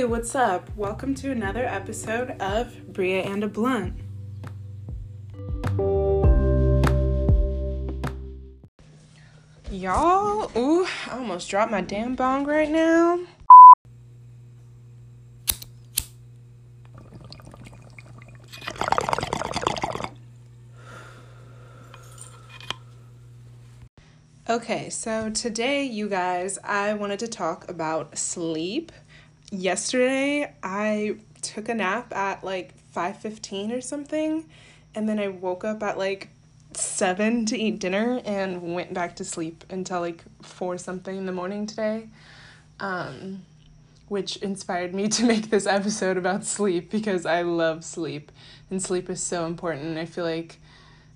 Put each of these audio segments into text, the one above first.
Hey, what's up? Welcome to another episode of Bria and a Blunt. Y'all, ooh, I almost dropped my damn bong right now. Okay, so today, you guys, I wanted to talk about sleep. Yesterday, I took a nap at like 5:15 or something, and then I woke up at like 7 to eat dinner and went back to sleep until like 4 something in the morning today. Um which inspired me to make this episode about sleep because I love sleep and sleep is so important. I feel like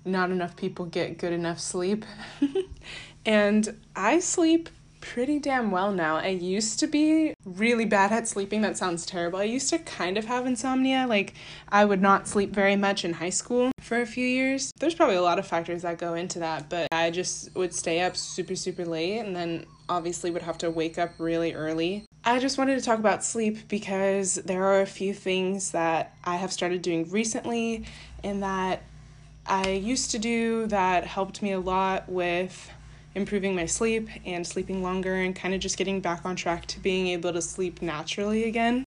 not enough people get good enough sleep. and I sleep pretty damn well now. I used to be really bad at sleeping. That sounds terrible. I used to kind of have insomnia. Like, I would not sleep very much in high school for a few years. There's probably a lot of factors that go into that, but I just would stay up super, super late and then obviously would have to wake up really early. I just wanted to talk about sleep because there are a few things that I have started doing recently and that I used to do that helped me a lot with improving my sleep and sleeping longer and kind of just getting back on track to being able to sleep naturally again.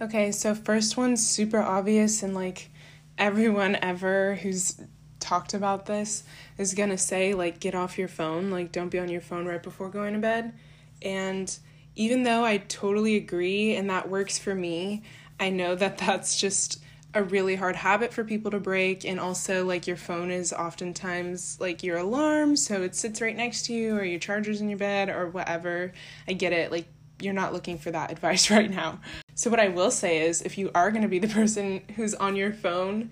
Okay, so first one's super obvious and like everyone ever who's talked about this is to say like get off your phone, like don't be on your phone right before going to bed. And even though I totally agree and that works for me, I know that that's just a really hard habit for people to break and also like your phone is oftentimes like your alarm so it sits right next to you or your charger's in your bed or whatever. I get it like you're not looking for that advice right now. So what i will say is if you are going to be the person who's on your phone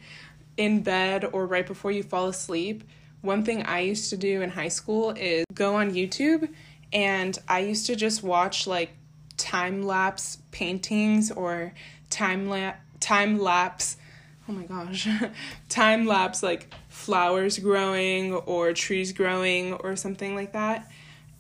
in bed or right before you fall asleep one thing i used to do in high school is go on youtube and i used to just watch like time lapse paintings or time lapse time lapse oh my gosh time lapse like flowers growing or trees growing or something like that.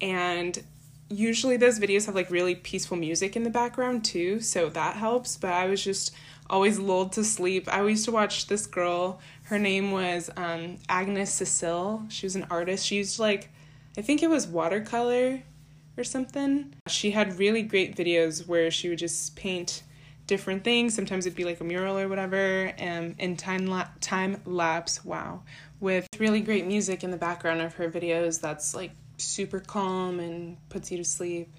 And usually those videos have like really peaceful music in the background too so that helps. But i was just always lulled to sleep. I used to watch this girl her name was um, agnes cecile. She was an artist. She used like i think it was watercolor or something. She had really great videos where she would just paint different things. Sometimes it'd be like a mural or whatever, um, and time la- time lapse. Wow, with really great music in the background of her videos. That's like super calm and puts you to sleep.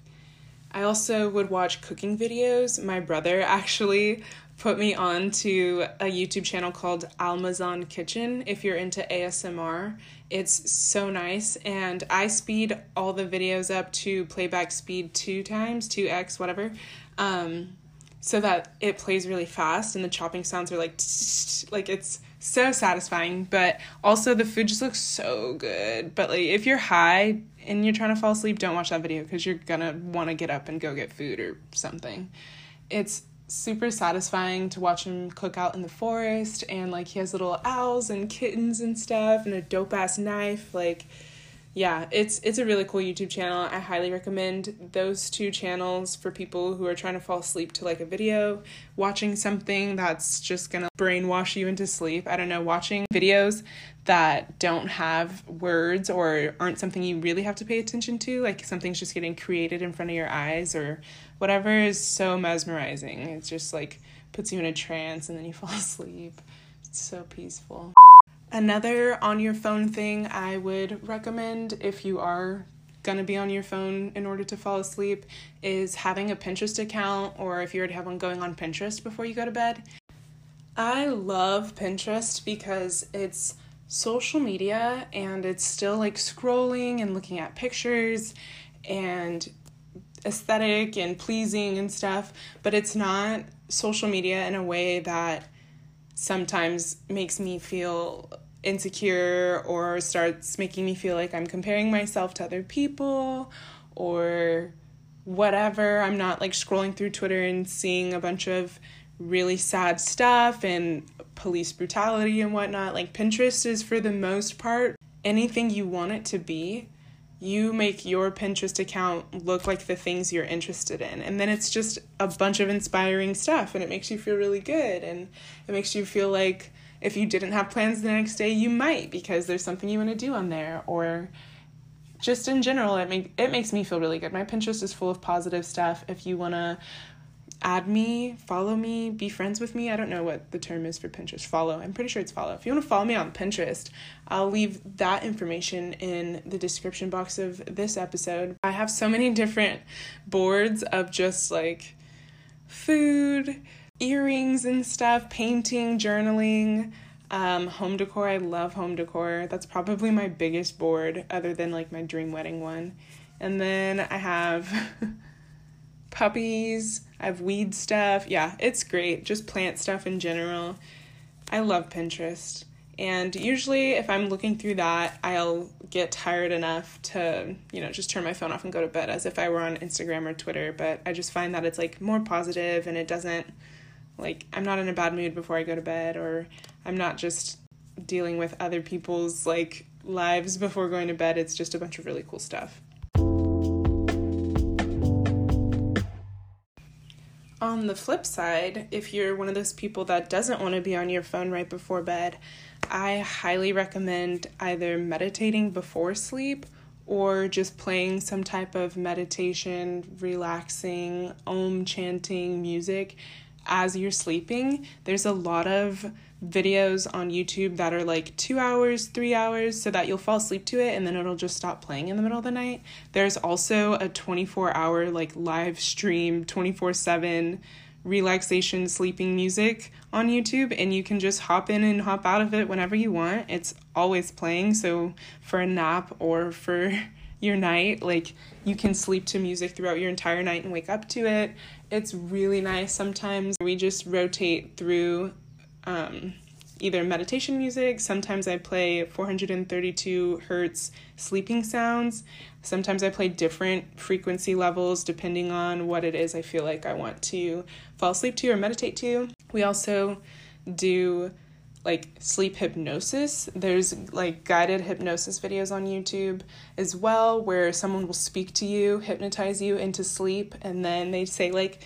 I also would watch cooking videos. My brother actually put me on to a YouTube channel called Almazan Kitchen if you're into ASMR. It's so nice and I speed all the videos up to playback speed 2 times, 2x whatever. Um so that it plays really fast and the chopping sounds are like like it's so satisfying but also the food just looks so good. But like if you're high and you're trying to fall asleep don't watch that video because you're gonna want to get up and go get food or something. It's super satisfying to watch him cook out in the forest and like he has little owls and kittens and stuff and a dope ass knife like yeah, it's it's a really cool YouTube channel. I highly recommend those two channels for people who are trying to fall asleep to like a video, watching something that's just going to brainwash you into sleep. I don't know, watching videos that don't have words or aren't something you really have to pay attention to, like something's just getting created in front of your eyes or whatever is so mesmerizing. It's just like puts you in a trance and then you fall asleep. It's so peaceful. Another on your phone thing I would recommend if you are going to be on your phone in order to fall asleep is having a Pinterest account or if you already have one going on Pinterest before you go to bed. I love Pinterest because it's social media and it's still like scrolling and looking at pictures and aesthetic and pleasing and stuff, but it's not social media in a way that sometimes makes me feel insecure or starts making me feel like I'm comparing myself to other people or whatever. I'm not like scrolling through Twitter and seeing a bunch of really sad stuff and police brutality and whatnot. Like Pinterest is for the most part anything you want it to be. you make your Pinterest account look like the things you're interested in. And then it's just a bunch of inspiring stuff and it makes you feel really good. And it makes you feel like if you didn't have plans the next day, you might because there's something you want to do on there. Or just in general, it, make, it makes me feel really good. My Pinterest is full of positive stuff. If you want to add me, follow me, be friends with me. I don't know what the term is for Pinterest. Follow. I'm pretty sure it's follow. If you want to follow me on Pinterest, I'll leave that information in the description box of this episode. I have so many different boards of just like food, earrings and stuff, painting, journaling. Um, home decor, I love home decor. That's probably my biggest board, other than like my dream wedding one. And then I have puppies, I have weed stuff. Yeah, it's great. Just plant stuff in general. I love Pinterest. And usually, if I'm looking through that, I'll get tired enough to, you know, just turn my phone off and go to bed as if I were on Instagram or Twitter. But I just find that it's like more positive and it doesn't, like, I'm not in a bad mood before I go to bed or I'm not just dealing with other people's, like, lives before going to bed. It's just a bunch of really cool stuff. On the flip side, if you're one of those people that doesn't want to be on your phone right before bed, I highly recommend either meditating before sleep or just playing some type of meditation, relaxing, om chanting music as you're sleeping. There's a lot of videos on YouTube that are like two hours, three hours, so that you'll fall asleep to it and then it'll just stop playing in the middle of the night. There's also a 24 hour like live stream, 24 7 relaxation sleeping music on YouTube, and you can just hop in and hop out of it whenever you want. It's always playing, so for a nap or for your night, like you can sleep to music throughout your entire night and wake up to it. It's really nice. Sometimes we just rotate through um, either meditation music. Sometimes I play 432 hertz sleeping sounds. Sometimes I play different frequency levels depending on what it is I feel like I want to fall asleep to or meditate to. We also do like sleep hypnosis. There's like guided hypnosis videos on YouTube as well where someone will speak to you, hypnotize you into sleep, and then they say like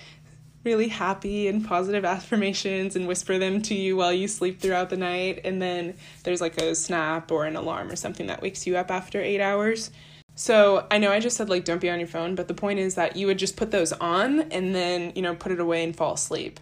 really happy and positive affirmations and whisper them to you while you sleep throughout the night. And then there's like a snap or an alarm or something that wakes you up after eight hours. So I know I just said like don't be on your phone, but the point is that you would just put those on and then, you know, put it away and fall asleep.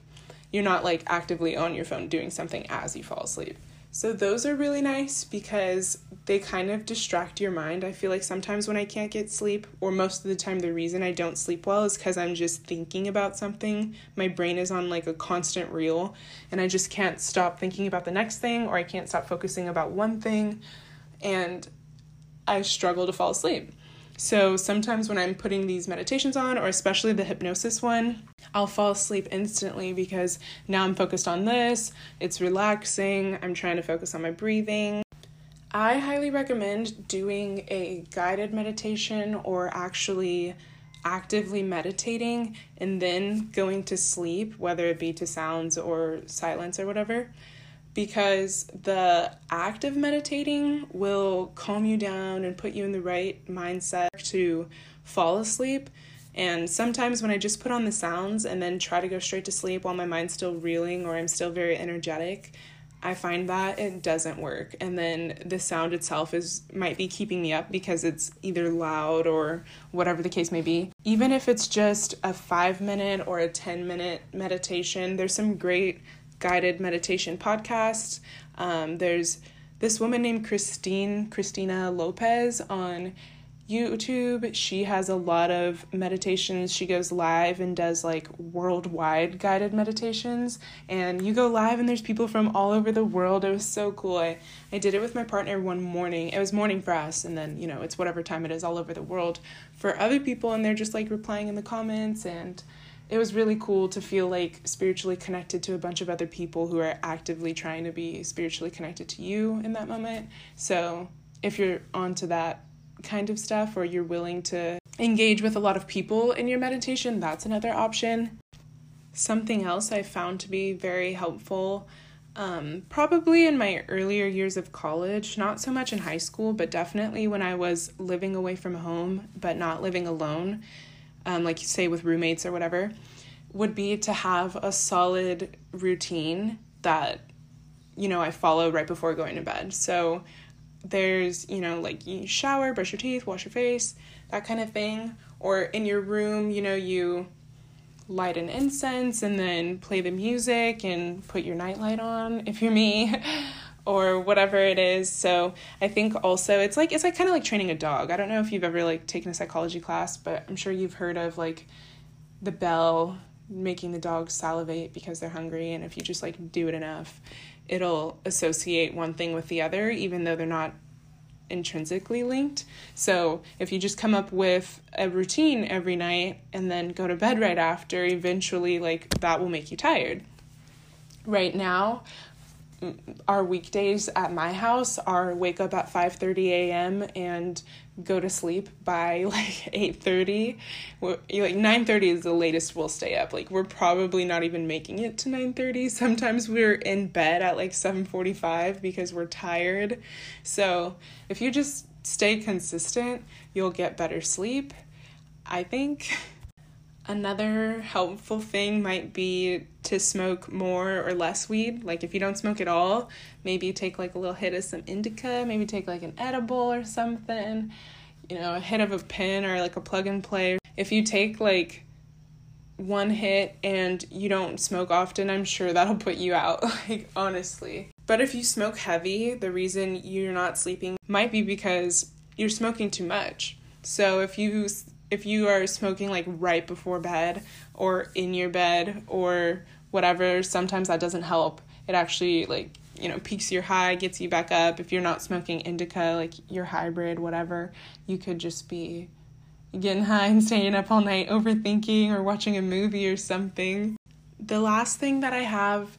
You're not like actively on your phone doing something as you fall asleep. So those are really nice because they kind of distract your mind. I feel like sometimes when I can't get sleep, or most of the time, the reason I don't sleep well is because I'm just thinking about something. My brain is on like a constant reel, and I just can't stop thinking about the next thing, or I can't stop focusing about one thing, and I struggle to fall asleep. So sometimes when I'm putting these meditations on, or especially the hypnosis one, I'll fall asleep instantly because now I'm focused on this, it's relaxing, I'm trying to focus on my breathing. I highly recommend doing a guided meditation or actually actively meditating and then going to sleep, whether it be to sounds or silence or whatever because the act of meditating will calm you down and put you in the right mindset to fall asleep. And sometimes when I just put on the sounds and then try to go straight to sleep while my mind's still reeling or I'm still very energetic, I find that it doesn't work. And then the sound itself is might be keeping me up because it's either loud or whatever the case may be. Even if it's just a 5 minute or a 10 minute meditation, there's some great guided meditation podcast. Um, there's this woman named Christine, Christina Lopez on YouTube. She has a lot of meditations. She goes live and does like worldwide guided meditations. And you go live and there's people from all over the world. It was so cool. I, I did it with my partner one morning. It was morning for us, and then, you know, it's whatever time it is all over the world for other people. And they're just like replying in the comments and it was really cool to feel like spiritually connected to a bunch of other people who are actively trying to be spiritually connected to you in that moment. So, if you're onto that kind of stuff or you're willing to engage with a lot of people in your meditation, that's another option. Something else I found to be very helpful um, probably in my earlier years of college, not so much in high school, but definitely when I was living away from home, but not living alone, um, like you say with roommates or whatever, would be to have a solid routine that, you know, I follow right before going to bed. So there's, you know, like you shower, brush your teeth, wash your face, that kind of thing. Or in your room, you know, you light an incense and then play the music and put your nightlight on if you're me or whatever it is so i think also it's like it's like kind of like training a dog i don't know if you've ever like taken a psychology class but i'm sure you've heard of like the bell making the dog salivate because they're hungry and if you just like do it enough it'll associate one thing with the other even though they're not intrinsically linked. So if you just come up with a routine every night and then go to bed right after, eventually like that will make you tired. Right now, our weekdays at my house are wake up at 5:30 a.m. and go to sleep by like 8:30. Like 9:30 is the latest we'll stay up. Like we're probably not even making it to 9:30. Sometimes we're in bed at like 7:45 because we're tired. So, if you just stay consistent, you'll get better sleep. I think Another helpful thing might be to smoke more or less weed. Like if you don't smoke at all, maybe take like a little hit of some indica, maybe take like an edible or something, you know, a hit of a pen or like a plug and play. If you take like one hit and you don't smoke often, I'm sure that'll put you out, like honestly. But if you smoke heavy, the reason you're not sleeping might be because you're smoking too much. So if you if you are smoking like right before bed or in your bed or whatever, sometimes that doesn't help. It actually like, you know, peaks your high, gets you back up. If you're not smoking indica, like your hybrid, whatever, you could just be getting high and staying up all night overthinking or watching a movie or something. The last thing that I have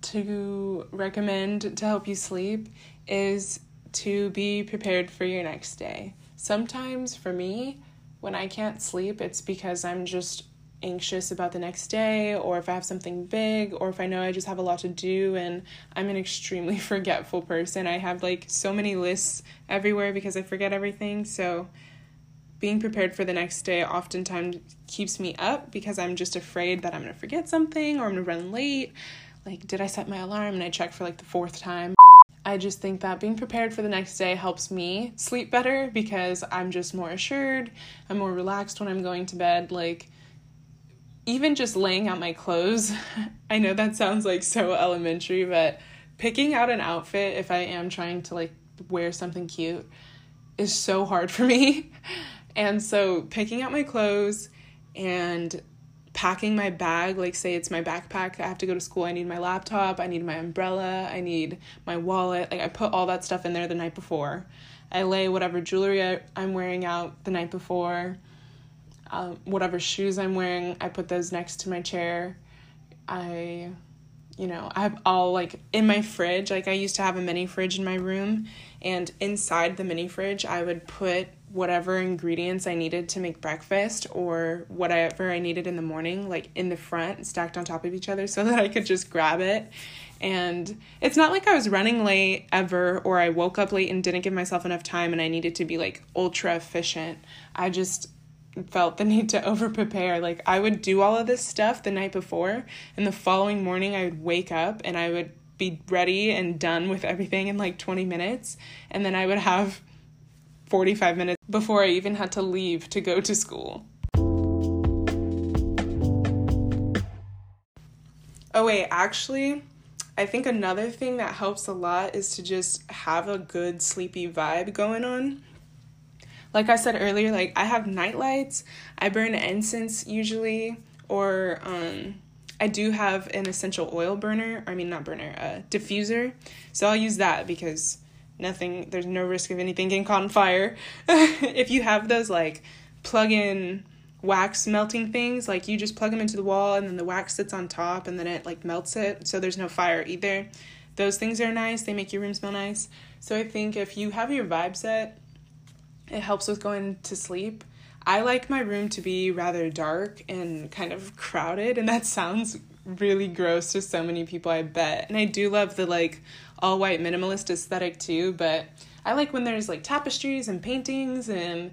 to recommend to help you sleep is to be prepared for your next day. Sometimes for me, when I can't sleep, it's because I'm just anxious about the next day, or if I have something big, or if I know I just have a lot to do and I'm an extremely forgetful person. I have like so many lists everywhere because I forget everything. So, being prepared for the next day oftentimes keeps me up because I'm just afraid that I'm gonna forget something or I'm gonna run late. Like, did I set my alarm and I check for like the fourth time? I just think that being prepared for the next day helps me sleep better because I'm just more assured. I'm more relaxed when I'm going to bed. Like, even just laying out my clothes, I know that sounds like so elementary, but picking out an outfit if I am trying to like wear something cute is so hard for me. And so picking out my clothes and packing my bag, like say it's my backpack, I have to go to school, I need my laptop, I need my umbrella, I need my wallet. Like I put all that stuff in there the night before. I lay whatever jewelry I, am wearing out the night before. Um, whatever shoes I'm wearing, I put those next to my chair. I, you know, I have all like in my fridge. Like I used to have a mini fridge in my room, and inside the mini fridge, I would put whatever ingredients I needed to make breakfast or whatever I needed in the morning, like in the front, stacked on top of each other, so that I could just grab it. And it's not like I was running late ever or I woke up late and didn't give myself enough time and I needed to be like ultra efficient. I just felt the need to over prepare. Like I would do all of this stuff the night before, and the following morning I would wake up and I would be ready and done with everything in like 20 minutes. And then I would have 45 minutes before I even had to leave to go to school. Oh, wait, actually, I think another thing that helps a lot is to just have a good sleepy vibe going on. Like I said earlier, like I have night lights, I burn incense usually, or um, I do have an essential oil burner, I mean, not burner, uh, diffuser. So I'll use that because nothing there's no risk of anything getting caught on fire. If you have those like plug in wax melting things like you just plug them into the wall and then the wax sits on top and then it like melts it so there's no fire either. Those things are nice they make your room smell nice. So i think if you have your vibe set it helps with going to sleep. I like my room to be rather dark and kind of crowded and that sounds really gross to so many people, I bet. And I do love the like all white minimalist aesthetic too, but I like when there's like tapestries and paintings and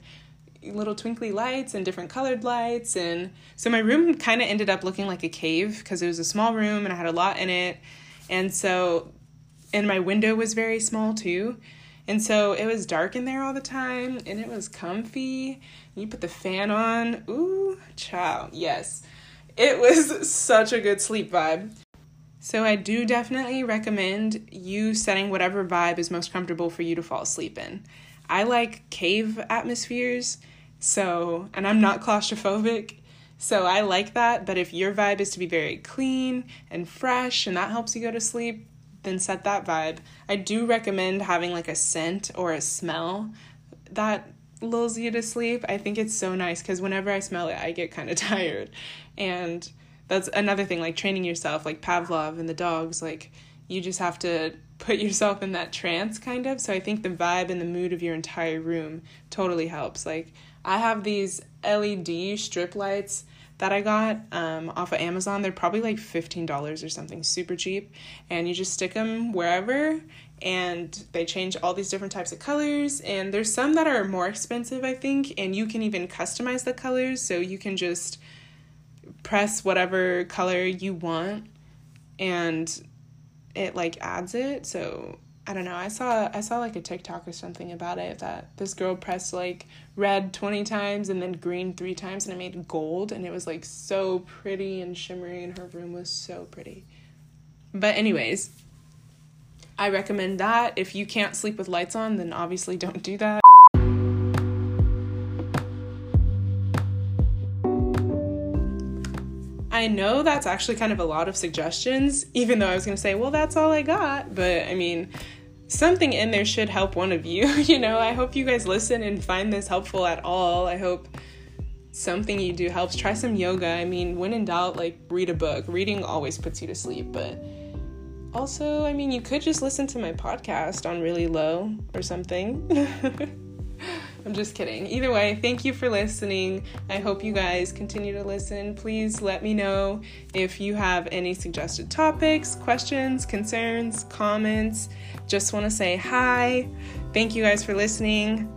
little twinkly lights and different colored lights and so my room kind of ended up looking like a cave because it was a small room and I had a lot in it. And so and my window was very small too. And so it was dark in there all the time and it was comfy. You put the fan on. Ooh, chow. Yes. It was such a good sleep vibe. So I do definitely recommend you setting whatever vibe is most comfortable for you to fall asleep in. I like cave atmospheres, so and I'm not claustrophobic. So I like that, but if your vibe is to be very clean and fresh and that helps you go to sleep, then set that vibe. I do recommend having like a scent or a smell that lulls you to sleep. I think it's so nice because whenever I smell it, I get kind of tired. And that's another thing, like training yourself, like Pavlov and the dogs, like you just have to put yourself in that trance kind of. So I think the vibe and the mood of your entire room totally helps. Like I have these LED strip lights that I got um, off of Amazon. They're probably like $15 or something, super cheap. And you just stick them wherever, and they change all these different types of colors. And there's some that are more expensive, I think, and you can even customize the colors. So you can just press whatever color you want, and it like adds it. So I don't know. I saw I saw like a TikTok or something about it that this girl pressed like red 20 times and then green 3 times and it made gold and it was like so pretty and shimmery and her room was so pretty. But anyways, I recommend that. If you can't sleep with lights on, then obviously don't do that. I know that's actually kind of a lot of suggestions, even though I was going to say, well, that's all I got. But I mean, something in there should help one of you. you know, I hope you guys listen and find this helpful at all. I hope something you do helps. Try some yoga. I mean, when in doubt, like read a book. Reading always puts you to sleep, but also, I mean, you could just listen to my podcast on really low or something. I'm just kidding. Either way, thank you for listening. I hope you guys continue to listen. Please let me know if you have any suggested topics, questions, concerns, comments. Just want to say hi. Thank you guys for listening.